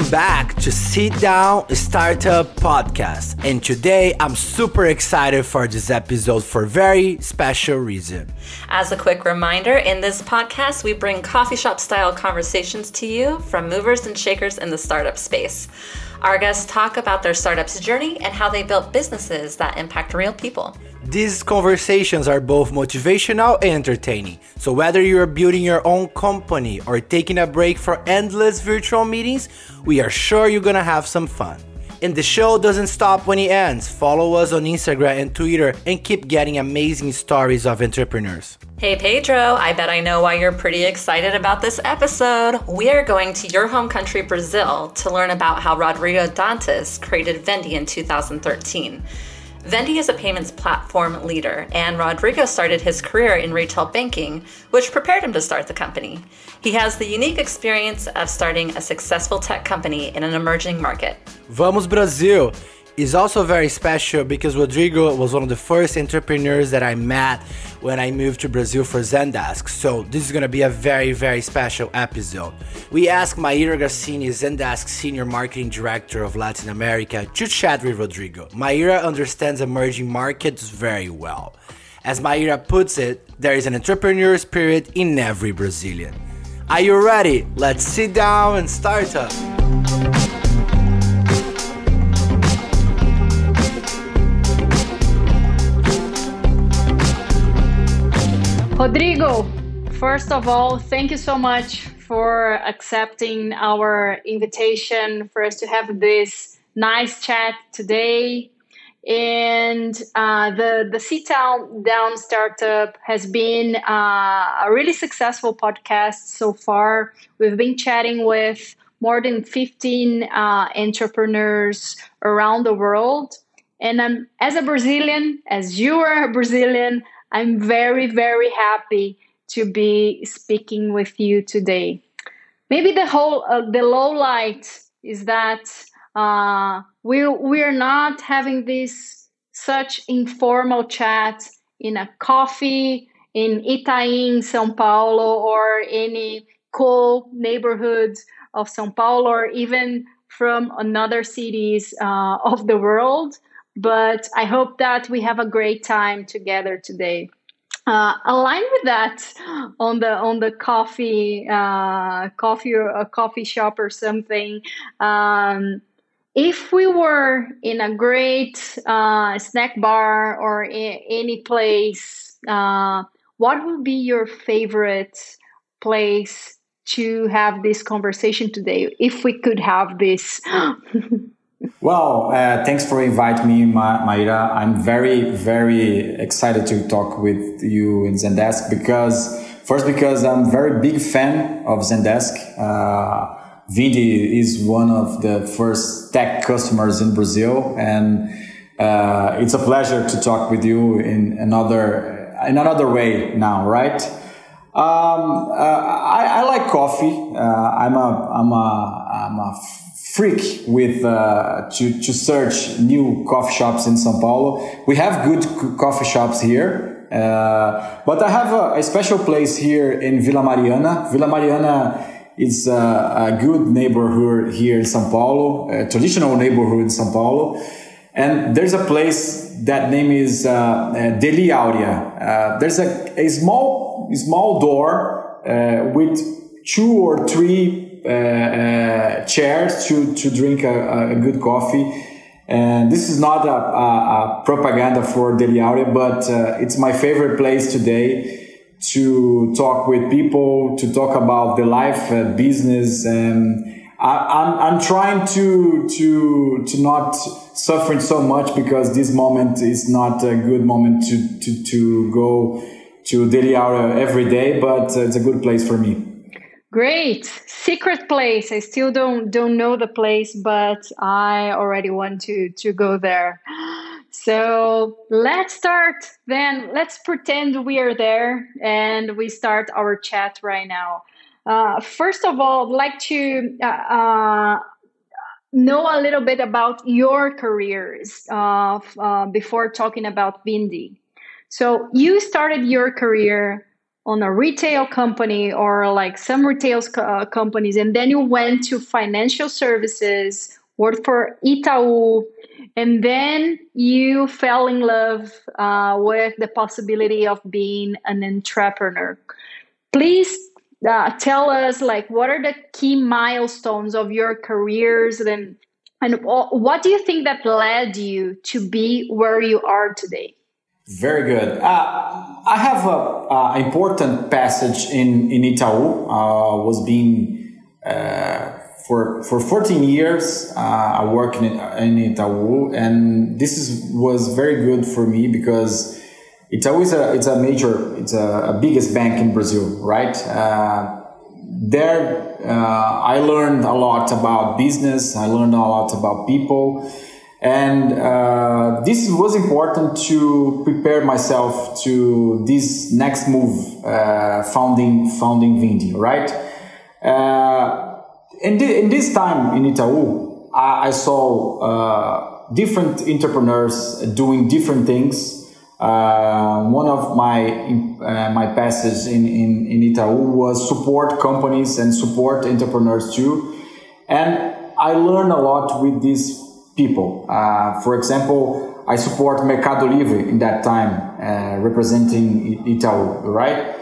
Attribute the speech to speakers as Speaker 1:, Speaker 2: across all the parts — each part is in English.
Speaker 1: Welcome back to Sit Down Startup Podcast. And today I'm super excited for this episode for a very special reason.
Speaker 2: As a quick reminder, in this podcast, we bring coffee shop style conversations to you from movers and shakers in the startup space. Our guests talk about their startup's journey and how they built businesses that impact real people.
Speaker 1: These conversations are both motivational and entertaining. So, whether you're building your own company or taking a break for endless virtual meetings, we are sure you're gonna have some fun. And the show doesn't stop when it ends. Follow us on Instagram and Twitter and keep getting amazing stories of entrepreneurs.
Speaker 2: Hey Pedro, I bet I know why you're pretty excited about this episode. We are going to your home country, Brazil, to learn about how Rodrigo Dantas created Vindi in 2013. Vindi is a payments platform leader, and Rodrigo started his career in retail banking, which prepared him to start the company. He has the unique experience of starting a successful tech company in an emerging market.
Speaker 1: Vamos Brasil! Is also very special because Rodrigo was one of the first entrepreneurs that I met when I moved to Brazil for Zendesk. So this is gonna be a very, very special episode. We asked Maíra Gracini, Zendesk Senior Marketing Director of Latin America, to chat with Rodrigo. Maíra understands emerging markets very well. As Maíra puts it, there is an entrepreneur spirit in every Brazilian. Are you ready? Let's sit down and start up.
Speaker 3: Rodrigo, first of all, thank you so much for accepting our invitation for us to have this nice chat today. And uh, the the Sit Down Down Startup has been uh, a really successful podcast so far. We've been chatting with more than 15 uh, entrepreneurs around the world. And I'm, as a Brazilian, as you are a Brazilian, I'm very, very happy to be speaking with you today. Maybe the whole uh, the low light is that uh, we we're not having this such informal chat in a coffee in Itaim, São Paulo, or any cool neighborhoods of São Paulo, or even from another cities uh, of the world but I hope that we have a great time together today. Uh, aligned with that on the on the coffee uh, coffee or a coffee shop or something. Um, if we were in a great uh, snack bar or any place, uh, what would be your favorite place to have this conversation today? If we could have this.
Speaker 4: Well, uh, thanks for inviting me, Ma- Maíra. I'm very, very excited to talk with you in Zendesk because, first, because I'm very big fan of Zendesk. Uh, Vindi is one of the first tech customers in Brazil, and uh, it's a pleasure to talk with you in another in another way now, right? Um, uh, I, I, like coffee. Uh, I'm a I'm a I'm a freak with uh, to to search new coffee shops in São Paulo. We have good coffee shops here, uh, but I have a, a, special place here in Vila Mariana. Vila Mariana is a, a, good neighborhood here in São Paulo, a traditional neighborhood in São Paulo. And there's a place that name is uh, uh Deli Aurea. Uh, there's a, a small small door uh, with two or three uh, uh, chairs to, to drink a, a, good coffee. And this is not a, a, a propaganda for Deli Aurea, but uh, it's my favorite place today to talk with people, to talk about the life, uh, business, and I, am I'm, I'm trying to to to not suffering so much because this moment is not a good moment to to, to go to Deli Aurea every day, but it's a good place for me.
Speaker 3: Great secret place. I still don't don't know the place, but I already want to to go there. So let's start then. Let's pretend we are there and we start our chat right now. Uh, first of all, I'd like to uh, uh, know a little bit about your careers uh, before talking about Vindi. So you started your career on a retail company or like some retail uh, companies, and then you went to financial services, worked for Itaú, and then you fell in love uh, with the possibility of being an entrepreneur. Please uh, tell us like what are the key milestones of your careers and and what do you think that led you to be where you are today
Speaker 4: very good uh, i have an important passage in in itaú uh, was being uh, for for 14 years uh, i work in, in itaú and this is was very good for me because it's always a it's a major it's a, a biggest bank in Brazil, right? Uh, there, uh, I learned a lot about business. I learned a lot about people, and uh, this was important to prepare myself to this next move, uh, founding founding Vindi, right? Uh, in, the, in this time in Itaú, I, I saw uh, different entrepreneurs doing different things uh, one of my uh, my passages in, in, in Itaú was support companies and support entrepreneurs too. And I learned a lot with these people. Uh, for example, I support Mercado Livre in that time, uh, representing Itaú, right?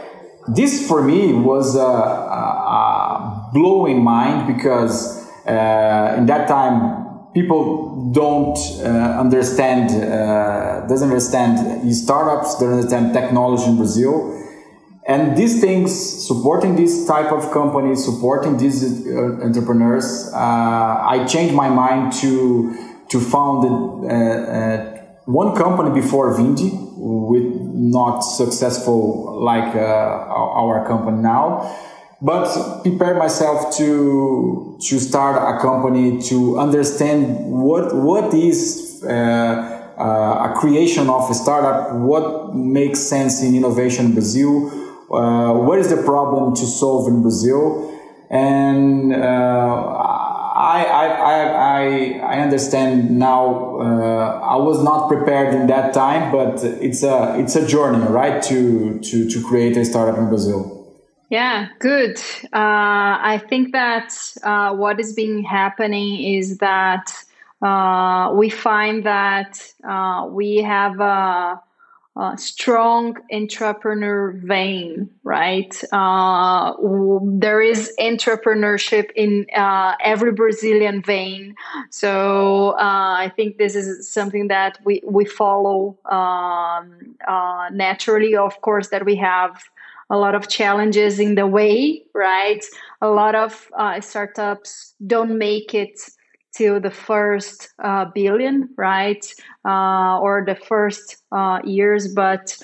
Speaker 4: This for me was a, a, blowing mind because uh, in that time people don't uh, understand uh, doesn't understand startups don't understand technology in brazil and these things supporting this type of companies supporting these uh, entrepreneurs i changed my mind to to found uh, uh, one company before vindi with not successful like our company now. But prepare myself to to start a company to understand what what is uh, uh, a creation of a startup what makes sense in innovation in brazil uh, what is the problem to solve in brazil. And uh, I, I, I, I understand now uh, I was not prepared in that time but it's a it's a journey right to to, to create a startup in Brazil
Speaker 3: yeah, good. Uh, I think that uh, what is being happening is that uh, we find that uh, we have a, strong entrepreneur vein, right? Uh, there is entrepreneurship in uh, every Brazilian vein. So I think this is something that we, we follow um, naturally. Of course, that we have a lot of challenges in the way, right? A lot of uh, startups don't make it to the first uh, billion, right? Uh, or the first uh, years, but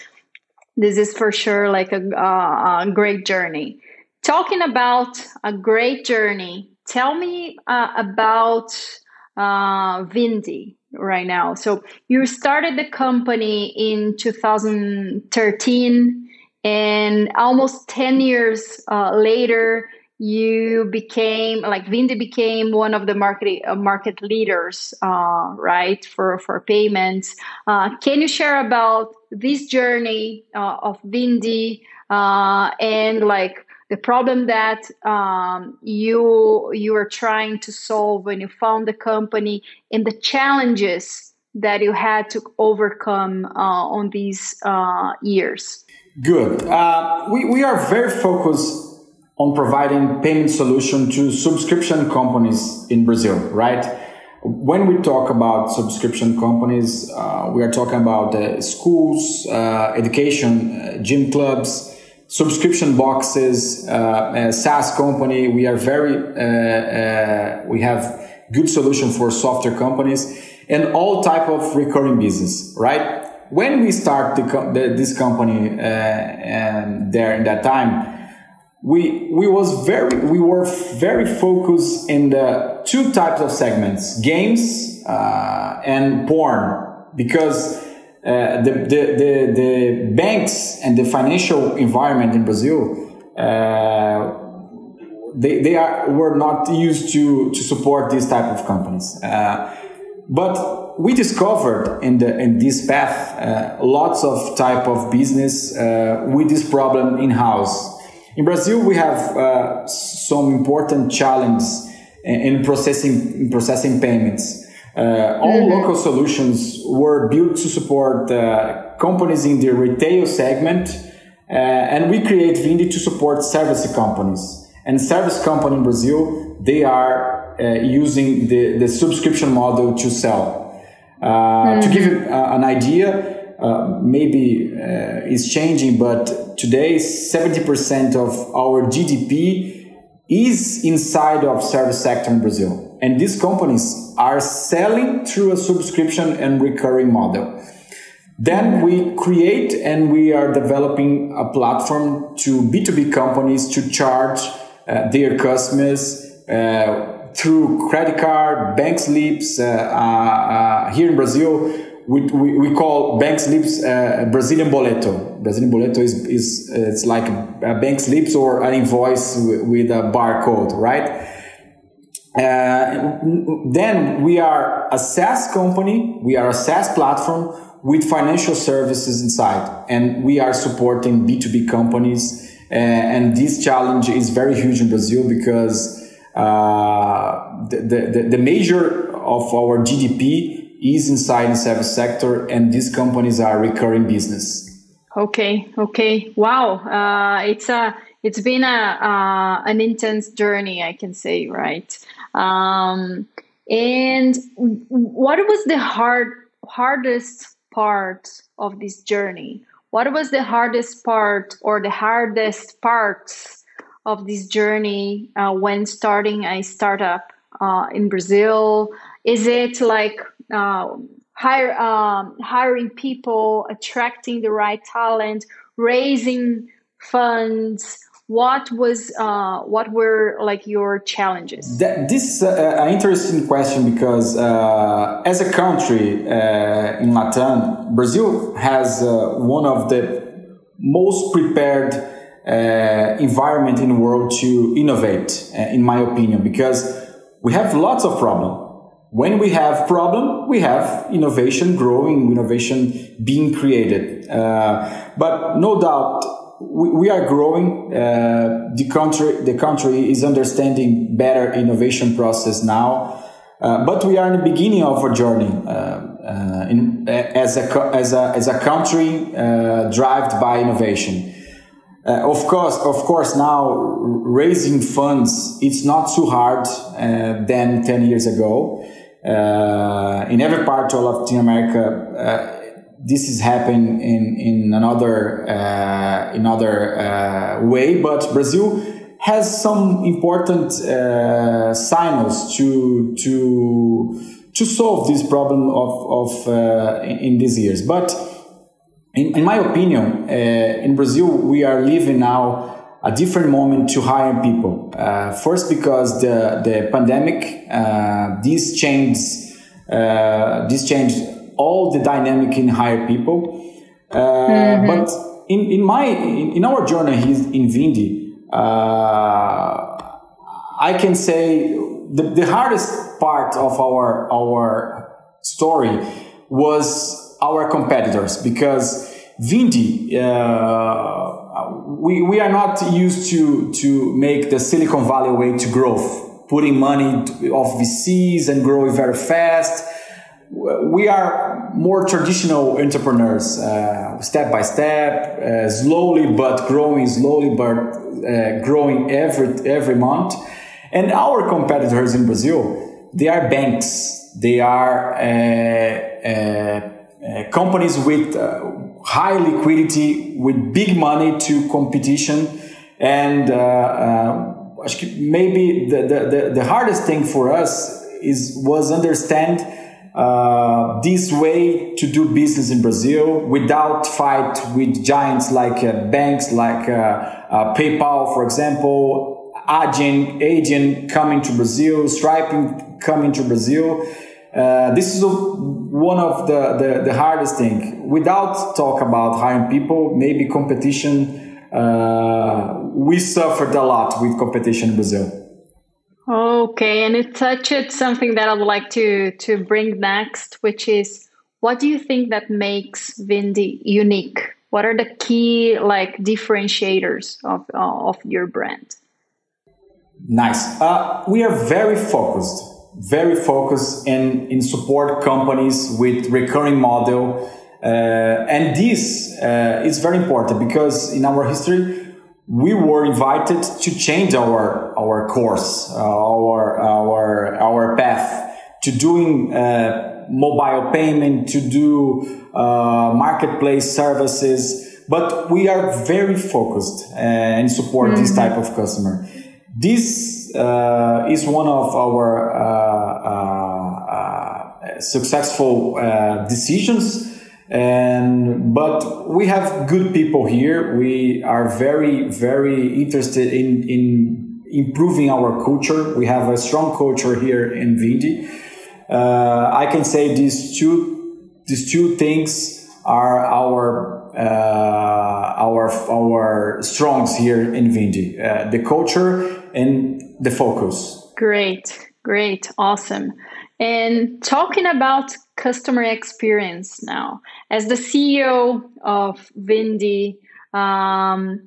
Speaker 3: this is for sure like a, a, great journey. Talking about a great journey, tell me uh, about uh, Vindi right now. So you started the company in 2013 and almost 10 years uh, later you became like Vindi became one of the market uh, market leaders, uh, right, for for payments. Uh, can you share about this journey uh, of Vindi uh, and like the problem that um, you you were trying to solve when you found the company and the challenges that you had to overcome on these years?
Speaker 4: Good. Uh, we, we are very focused on providing payment solution to subscription companies in Brazil, right? When we talk about subscription companies, uh, we are talking about uh, schools, uh, education, uh, gym clubs, subscription boxes, uh, SaaS company. We are very, we have good solution for software companies and all type of recurring business, right? when we start the, the, this company uh, and there in that time, we we was very we were very focused in the two types of segments: games uh, and porn, because. Uh, the, the, the, the banks and the financial environment in Brazil uh, they, they are were not used to to support these type of companies. Uh, but we discovered in the in this path uh, lots of type of business uh, with this problem in house. In Brazil, we have uh, some important challenges in processing in processing payments. Uh, all mm-hmm. local solutions were built to support uh, companies in the retail segment, uh, and we create Vindi to support service companies. And service company in Brazil, they are uh, using the, the subscription model to sell. Mm-hmm. To give you an idea, uh, maybe uh, it's changing, but today 70% of our GDP is inside of service sector in Brazil. And these companies are selling through a subscription and recurring model. Then we create and we are developing a platform to B2B companies to charge uh, their customers uh, through credit card, bank slips. Uh, here in Brazil, we, we, we, call bank slips uh, Brazilian boleto. Brazilian boleto is, is uh, it's like a bank slips or an invoice with, a barcode, right? Uh, then we are a SaaS company. We are a SaaS platform with financial services inside, and we are supporting B2B companies. Uh, and this challenge is very huge in Brazil because uh, the, the, the measure of our GDP is inside the service sector, and these companies are recurring business.
Speaker 3: Okay, okay, wow, uh, it's a it's been a uh, an intense journey, I can say, right? Um, and what was the hard hardest part of this journey? What was the hardest part or the hardest parts of this journey uh, when starting a startup uh, in Brazil? Is it like uh, hire, um, hiring people, attracting the right talent, raising funds? What was uh, what were like your challenges?
Speaker 4: That, this is an interesting question because uh, as a country uh, in Latin, Brazil has uh, one of the most prepared uh, environment in the world to innovate, uh, in my opinion, because we have lots of problems when we have problem, we have innovation growing, innovation being created. Uh, but no doubt, we, we are growing. Uh, the country, the country is understanding better innovation process now. Uh, but we are in the beginning of a journey uh, uh, in, as a as a as a country uh, driven by innovation. Uh, of course, of course, now raising funds it's not too hard uh, than ten years ago in every part of Latin America, uh, this is happening in in another uh, another uh, way. But Brazil has some important uh, signals to to to solve this problem of of uh, in, in, these years. But in, in my opinion, in Brazil, we are living now a different moment to hire people. Uh, first, because the the pandemic uh, this changed uh, this changed all the dynamic in hire people. Uh, mm-hmm. But in in my in, in our journey in Vindi, uh, I can say the, the hardest part of our our story was our competitors because Vindi uh, we, we are not used to, to make the Silicon Valley way to growth, putting money off VCs and growing very fast. We are more traditional entrepreneurs, uh, step by step, uh, slowly but growing, slowly but uh, growing every every month. And our competitors in Brazil, they are banks. They are uh, uh, companies with high liquidity with big money to competition. And uh, uh, maybe the, the, the, hardest thing for us is was understand uh, this way to do business in Brazil without fight with giants like uh, banks like uh, uh, PayPal for example Adyen, Adyen coming to Brazil Stripe coming to Brazil uh, this is a, one of the, the, the, hardest thing. Without talk about hiring people, maybe competition, uh, we suffered a lot with competition in Brazil.
Speaker 3: Okay, and it touched something that I'd like to to bring next, which is what do you think that makes Vindi unique? What are the key like differentiators of uh, of your brand?
Speaker 4: Nice. Uh, we are very focused, very focused in in support companies with recurring model, uh, and this uh, is very important because in our history we were invited to change our our course, uh, our our our path to doing uh, mobile payment, to do uh, marketplace services. But we are very focused uh, and support mm-hmm. this type of customer. This uh, is one of our uh, successful decisions. And but we have good people here. We are very very interested in in improving our culture. We have a strong culture here in vindi. Uh, i can say these two these two things are our uh, our our strongs here in vindi. Uh, the culture and the focus
Speaker 3: great great awesome and talking about customer experience now, as the CEO of Vindi, um,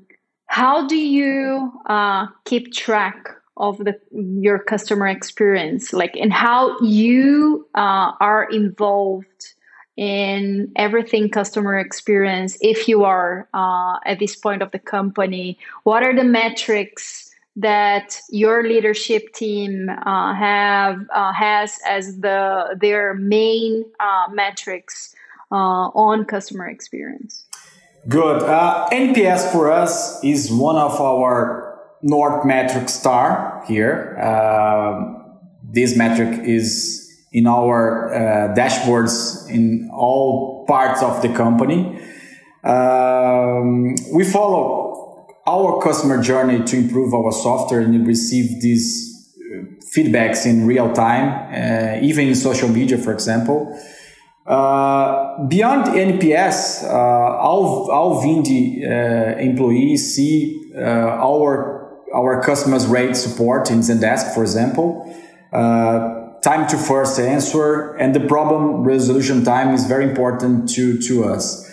Speaker 3: how do you uh, keep track of the your customer experience, like, and how you uh, are involved in everything customer experience? If you are uh, at this point of the company, what are the metrics? That your leadership team uh, have uh, has as the their main uh, metrics uh, on customer experience?
Speaker 4: Good. Uh, NPS for us is one of our North metric star here. Um, this metric is in our uh, dashboards in all parts of the company. Um, we follow our customer journey to improve our software and receive these uh, feedbacks in real time, uh, even in social media, for example. Uh, beyond NPS, uh, all, all Vindi uh, employees see uh, our our customers rate support in Zendesk, for example. time to first answer and the problem resolution time is very important to, to us.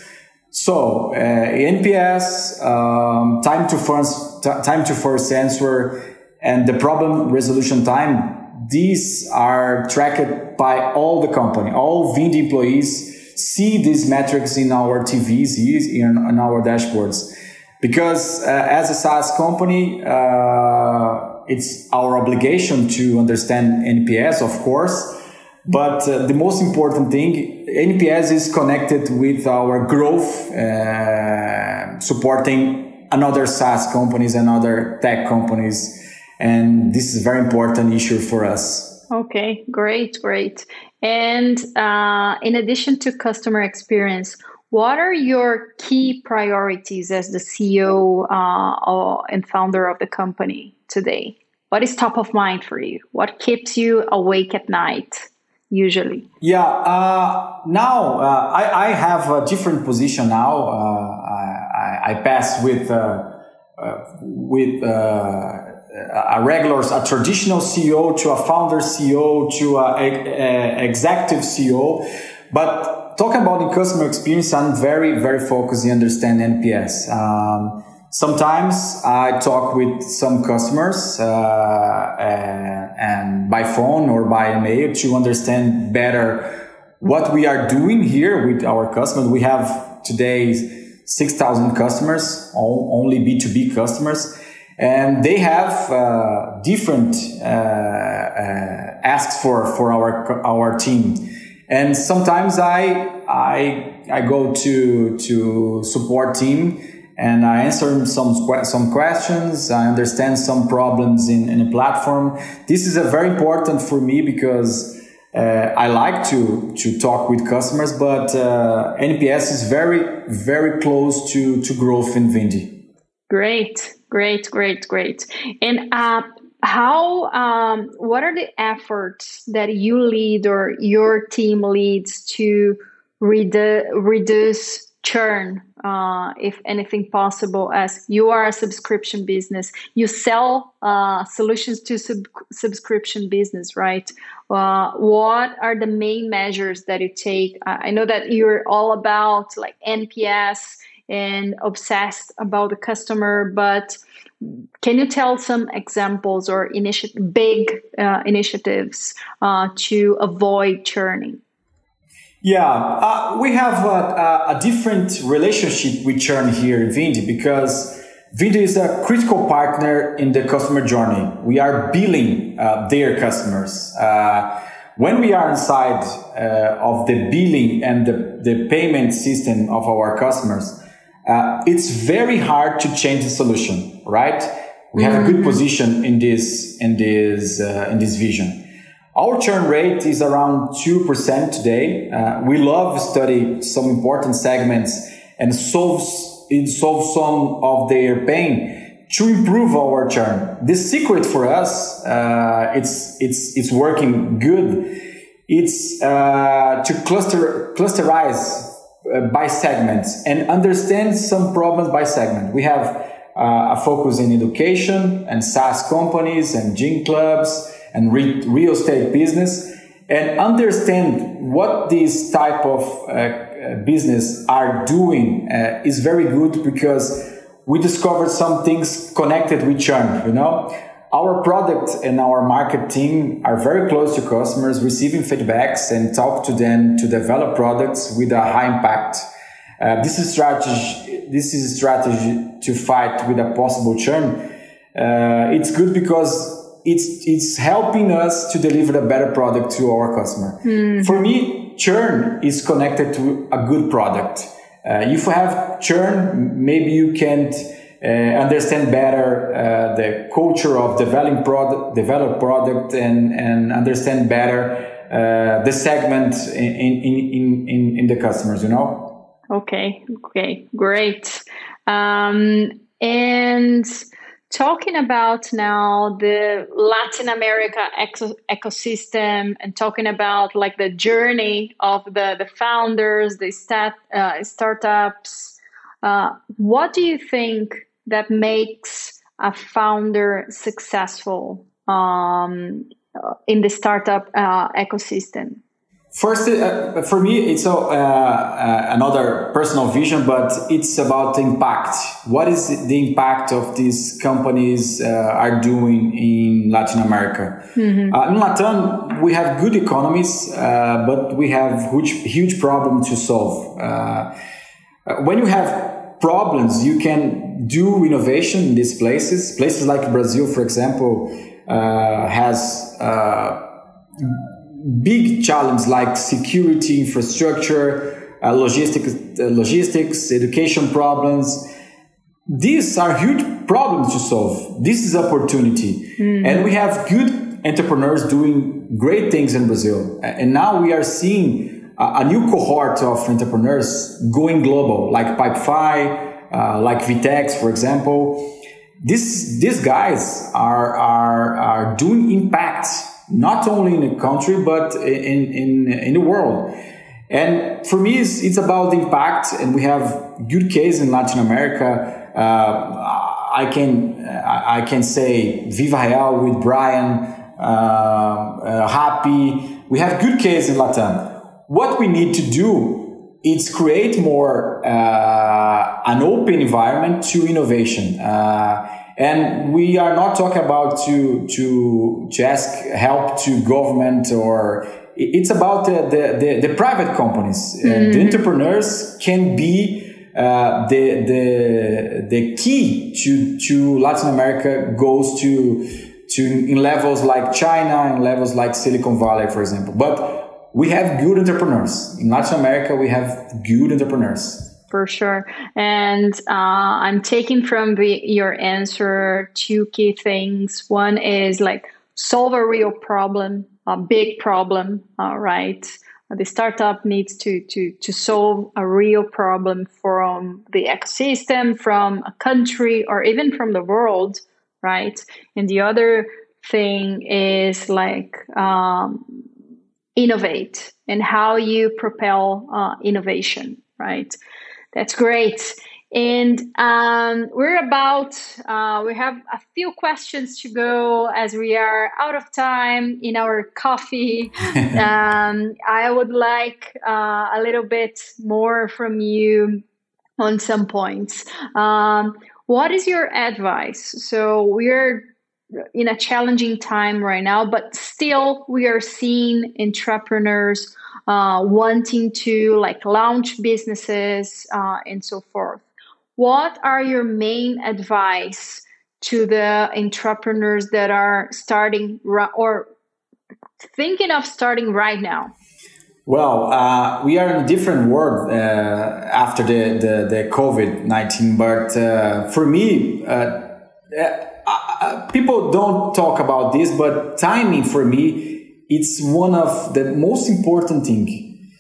Speaker 4: So uh, NPS, um, time to first time to first answer, and the problem resolution time. These are tracked by all the company. All Vindi employees see these metrics in our TVs, in, in our dashboards, because uh, as a SaaS company, uh, it's our obligation to understand NPS, of course but uh, the most important thing, NPS is connected with our growth, uh, supporting another SaaS companies and other tech companies. And this is a very important issue for us.
Speaker 3: Okay, great, great. And uh, in addition to customer experience, what are your key priorities as the CEO uh, and founder of the company today? What is top of mind for you? What keeps you awake at night? Usually?
Speaker 4: Yeah, uh, now uh, I, I, have a different position now. Uh, I, I, pass with uh, uh, with uh, a regular, a traditional CEO to a founder CEO to a, a, a executive CEO, but talking about the customer experience, I'm very very focused in understand NPS. Um, Sometimes I talk with some customers uh, and, and, by phone or by email to understand better what we are doing here with our customers. We have today 6,000 customers, only B2B customers, and they have uh, different uh, uh, asks for, for our, our team. And sometimes I, I, I go to, to support team and I answer some some questions. I understand some problems in, in a platform. This is a very important for me because uh, I like to to talk with customers, but uh, NPS is very very close to to growth in Vindi.
Speaker 3: Great, great, great, great. And uh, how? Um, what are the efforts that you lead or your team leads to redu- reduce churn, uh, if anything possible, as you are a subscription business. You sell uh, solutions to sub- subscription business, right? Uh, what are the main measures that you take? I know that you're all about like NPS and obsessed about the customer, but can you tell some examples or initi- big uh, initiatives uh, to avoid churning?
Speaker 4: Yeah, uh, we have a, a, different relationship with churn here in Vindi because Vindi is a critical partner in the customer journey. We are billing uh, their customers. Uh, when we are inside uh, of the billing and the, the payment system of our customers, uh, it's very hard to change the solution, right? We have a good position in this in this uh, in this vision. Our churn rate is around two percent today. Uh, we love study some important segments and solves it solves some of their pain to improve our churn. The secret for us, uh, it's it's it's working good. It's uh, to cluster clusterize uh, by segments and understand some problems by segment. We have uh, a focus in education and SaaS companies and gym clubs and re- real estate business and understand what these type of uh, uh business are doing uh, is very good because we discovered some things connected with churn, you know our product and our market team are very close to customers, receiving feedbacks and talk to them to develop products with a high impact. Uh, this is strategy. This is a strategy to fight with a possible churn. Uh, it's good because it's it's helping us to deliver a better product to our customer. Mm. For me, churn is connected to a good product. Uh, if you have churn, maybe you can't uh, understand better uh, the culture of developing product, develop product, and and understand better uh, the segment in, in in in the customers. You know.
Speaker 3: Okay. Okay. Great. Um, and talking about now the Latin America eco- ecosystem and talking about like the journey of the the founders, the stat, uh, startups. Uh, what do you think that makes a founder successful um, in the startup uh, ecosystem?
Speaker 4: First, uh, for me, it's uh, uh, another personal vision, but it's about impact. What is the impact of these companies uh, are doing in Latin America? Mm-hmm. Uh, in Latin, we have good economies, uh, but we have huge, huge problem to solve. when you have problems, you can do innovation in these places. Places like Brazil, for example, uh, has uh, big challenges like security, infrastructure, uh, logistics, uh, logistics, education problems. These are huge problems to solve. This is opportunity, mm-hmm. and we have good entrepreneurs doing great things in Brazil. And now we are seeing a, a new cohort of entrepreneurs going global, like Pipefy, uh, like VTEX, for example. This, these guys are, are, are doing impact not only in the country but in, in, in the world. And for me, it's, it's about the impact, and we have good case in Latin America. Uh, I can I can say Viva Real with Brian, uh, uh, Happy. We have good case in Latin. What we need to do it's create more uh, an open environment to innovation. And we are not talking about to to to ask help to government or it's about the the, the, the private companies. Mm. The mm-hmm. entrepreneurs can be uh, the the the key to to Latin America goes to to in levels like China and levels like Silicon Valley, for example. But we have good entrepreneurs in Latin America. We have good entrepreneurs.
Speaker 3: For sure, and uh, I'm taking from the, your answer two key things. One is like solve a real problem, a big problem. Right, the startup needs to to to solve a real problem from the ecosystem, from a country, or even from the world. Right, and the other thing is like um, innovate and how you propel uh, innovation, right? That's great. And um, we're about, uh, we have a few questions to go as we are out of time in our coffee. um, I would like uh, a little bit more from you on some points. Um, what is your advice? So we're in a challenging time right now, but still we are seeing entrepreneurs uh, wanting to like launch businesses uh, and so forth what are your main advice to the entrepreneurs that are starting or thinking of starting right now?
Speaker 4: Well, uh, we are in a different world uh, after the, the, the COVID 19, but uh, for me, uh, uh, people don't talk about this, but timing for me, it's one of the most important thing.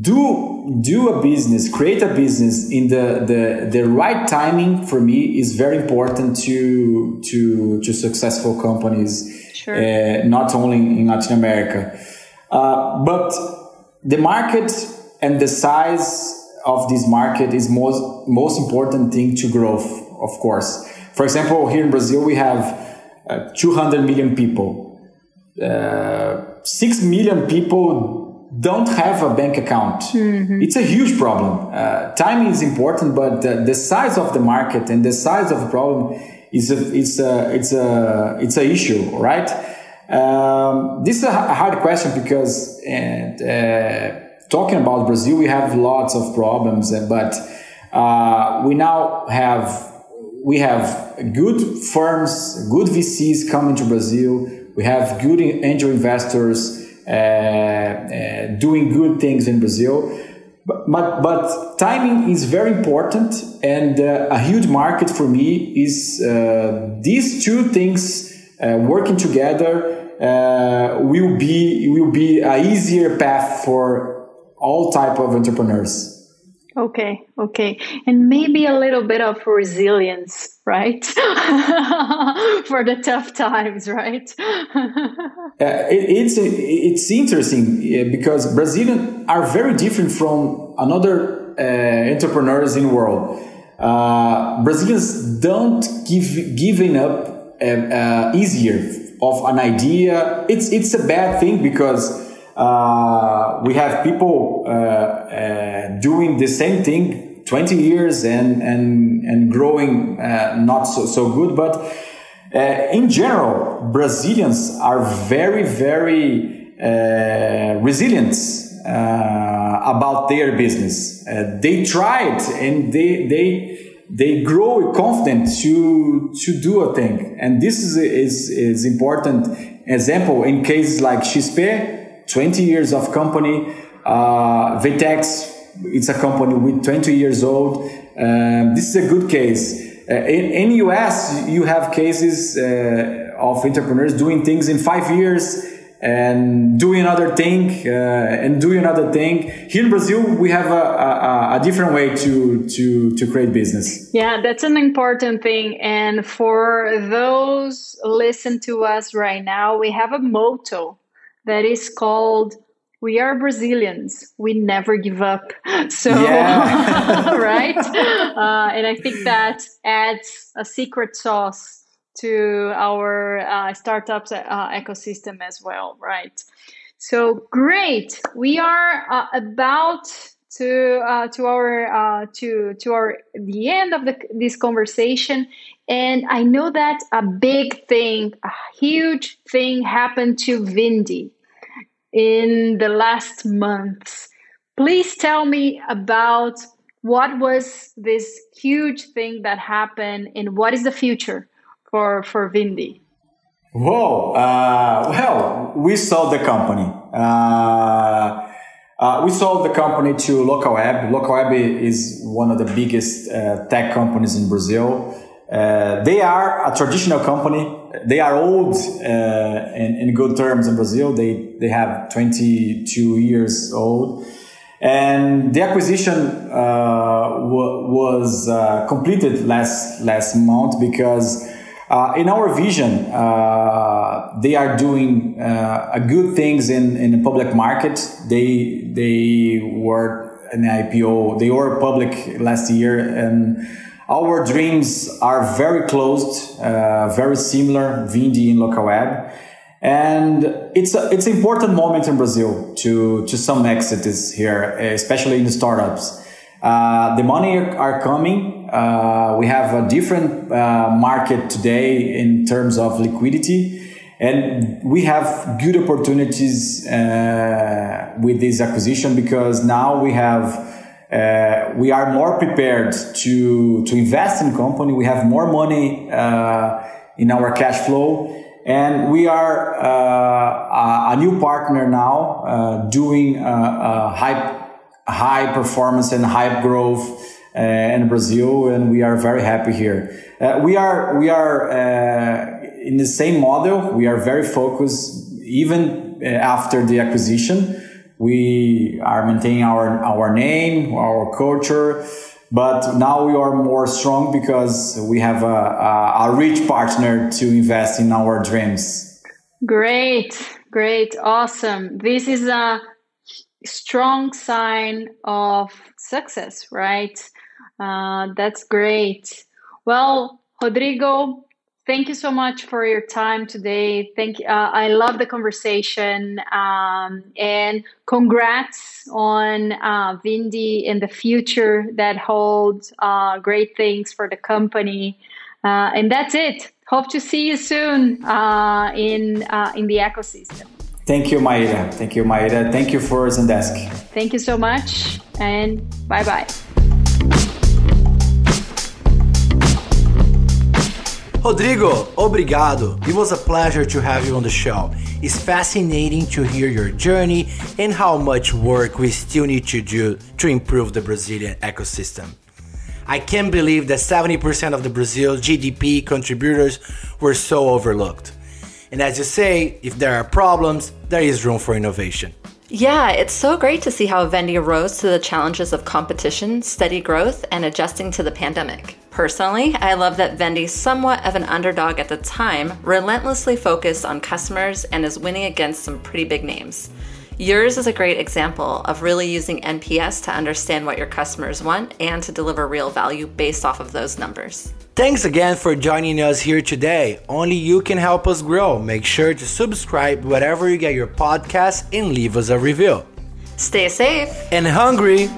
Speaker 4: Do do a business create a business in the the, the right timing for me is very important to to to successful companies sure. uh, not only in latin america. Uh, but the market and the size of this market is most most important thing to growth of course. For example here in brazil we have uh, 200 million people. Uh, 6 million people don't have a bank account. Mm-hmm. It's a huge problem. Uh, timing is important, but the, the, size of the market and the size of the problem is a, it's a, it's a, it's a issue, right? Um, this is a hard question because and, uh, talking about Brazil, we have lots of problems, uh, but uh, we now have we have good firms, good VCs coming to Brazil. We have good angel investors uh, uh, doing good things in Brazil. But, but, but, timing is very important, and uh, a huge market for me is these two things working together will be will be a easier path for all type of entrepreneurs.
Speaker 3: Okay, okay. And maybe a little bit of resilience, right? For the tough times, right?
Speaker 4: uh, it, it's it's interesting because Brazilians are very different from another uh, entrepreneurs in the world. Uh, Brazilians don't give giving up uh, uh, easier of an idea. It's it's a bad thing because uh, we have people uh, uh, doing the same thing 20 years and and and growing uh, not so, so good but in general brazilians are very very resilient about their business. They tried and they they they grow confident to to do a thing. And this is is, is important example in cases like XP 20 years of company. Uh, Vtex, it's a company with 20 years old. Um, this is a good case. Uh, in, in US, you have cases uh, of entrepreneurs doing things in five years and doing another thing uh, and doing another thing. Here in Brazil, we have a, a, a, different way to, to, to create business.
Speaker 3: Yeah, that's an important thing. And for those listen to us right now, we have a motto that is called we are Brazilians. We never give up. So, yeah. right? Uh, and I think that adds a secret sauce to our uh, startups uh, ecosystem as well, right? So great. We are uh, about to uh, to our uh, to to our the end of the, this conversation and i know that a big thing a huge thing happened to Vindi in the last months please tell me about what was this huge thing that happened and what is the future for for Vindi
Speaker 4: Whoa! Uh, well, we sold the company. Uh, uh, we sold the company to Locaweb. Locaweb is one of the biggest uh, tech companies in Brazil. Uh, they are a traditional company. They are old uh, in, in, good terms in Brazil. They they have 22 years old, and the acquisition uh, was uh, completed last last month because uh, in our vision, they are doing good things in, in the public market. They they were an IPO. They were public last year and our dreams are very close, uh, very similar, Vindi and Locaweb. And it's a, it's an important moment in Brazil to, to some exits here, especially in the startups. Uh, the money are coming. Uh, we have a different uh, market today in terms of liquidity. And we have good opportunities uh, with this acquisition because now we have uh, we are more prepared to to invest in company. We have more money uh, in our cash flow, and we are uh, a, new partner now uh, doing high high performance and high growth uh, in Brazil, and we are very happy here. we are we are in the same model. We are very focused, even after the acquisition we are maintaining our our name, our culture, but now we are more strong because we have a, a, a rich partner to invest in our dreams.
Speaker 3: Great, great, awesome. This is a strong sign of success, right? Uh, that's great. Well, Rodrigo, Thank you so much for your time today. Thank you. Uh, I love the conversation um, and congrats on uh, Vindi in the future that holds uh, great things for the company. Uh, and that's it. Hope to see you soon uh, in uh, in the ecosystem.
Speaker 4: Thank you, Maira. Thank you, Maira. Thank you for Zendesk.
Speaker 3: Thank you so much, and bye bye.
Speaker 1: Rodrigo, obrigado. It was a pleasure to have you on the show. It's fascinating to hear your journey and how much work we still need to do to improve the Brazilian ecosystem. I can't believe that 70% of the Brazil GDP contributors were so overlooked. And as you say, if there are problems, there is room for innovation.
Speaker 2: Yeah, it's so great to see how Vindi rose to the challenges of competition, steady growth, and adjusting to the pandemic. Personally, I love that Vindi, somewhat of an underdog at the time, relentlessly focused on customers and is winning against some pretty big names. Yours is a great example of really using NPS to understand what your customers want and to deliver real value based off of those numbers.
Speaker 1: Thanks again for joining us here today. Only you can help us grow. Make sure to subscribe wherever you get your podcast and leave us a review.
Speaker 2: Stay safe
Speaker 1: and hungry.